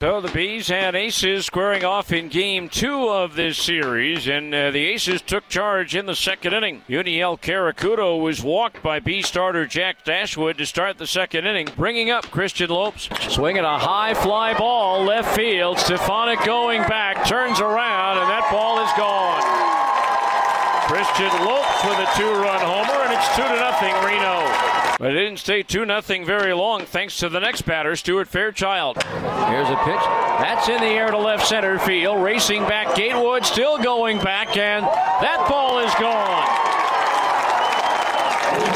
So the Bees had aces squaring off in game two of this series, and uh, the aces took charge in the second inning. Juniel Querecuto was walked by B starter Jack Dashwood to start the second inning, bringing up Christian Lopes. Swinging a high fly ball left field. Stefanic going back, turns around, and that ball is gone. Christian Lopes with a two-run homer, and it's two to nothing Reno. But it didn't stay 2 0 very long thanks to the next batter, Stuart Fairchild. Here's a pitch. That's in the air to left center field. Racing back, Gatewood still going back, and that ball is gone.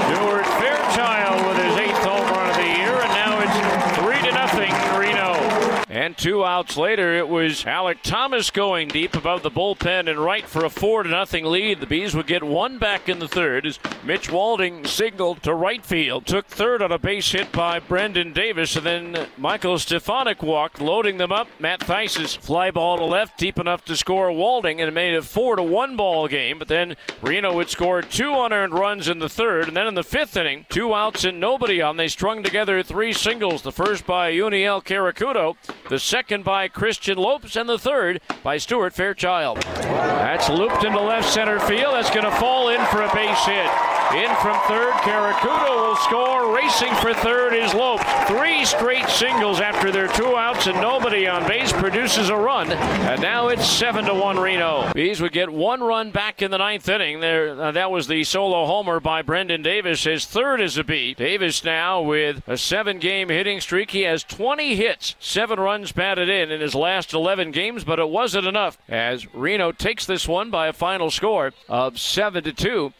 Stuart Fairchild with his eighth home run of the year, and now it's 3 to nothing Reno. And two outs later, it was Alek Thomas going deep above the bullpen and right for a four to nothing lead. The Bees would get one back in the third as Mitch Walding signaled to right field, took third on a base hit by Brendan Davis, and then Michael Stefanic walked, loading them up. Matt Thaiss's fly ball to left, deep enough to score Walding, and it made a four to one ball game. But then Reno would score two unearned runs in the third, and then in the fifth inning, two outs and nobody on. They strung together three singles. The first by Juniel Querecuto, the second by Christian Lopes, and the third by Stuart Fairchild. That's looped into left center field. That's going to fall in for a base hit. In from third, Querecuto will score. Racing for third is Lopes. Three straight singles after their two outs and nobody on base produces a run. And now it's seven to one Reno. Bees would get one run back in the ninth inning. There, uh, that was the solo homer by Brendan Davis. His third is a beat. Davis now with a seven-game hitting streak. He has 20 hits, seven runs batted in in his last 11 games, but it wasn't enough as Reno takes this one by a final score of seven to two.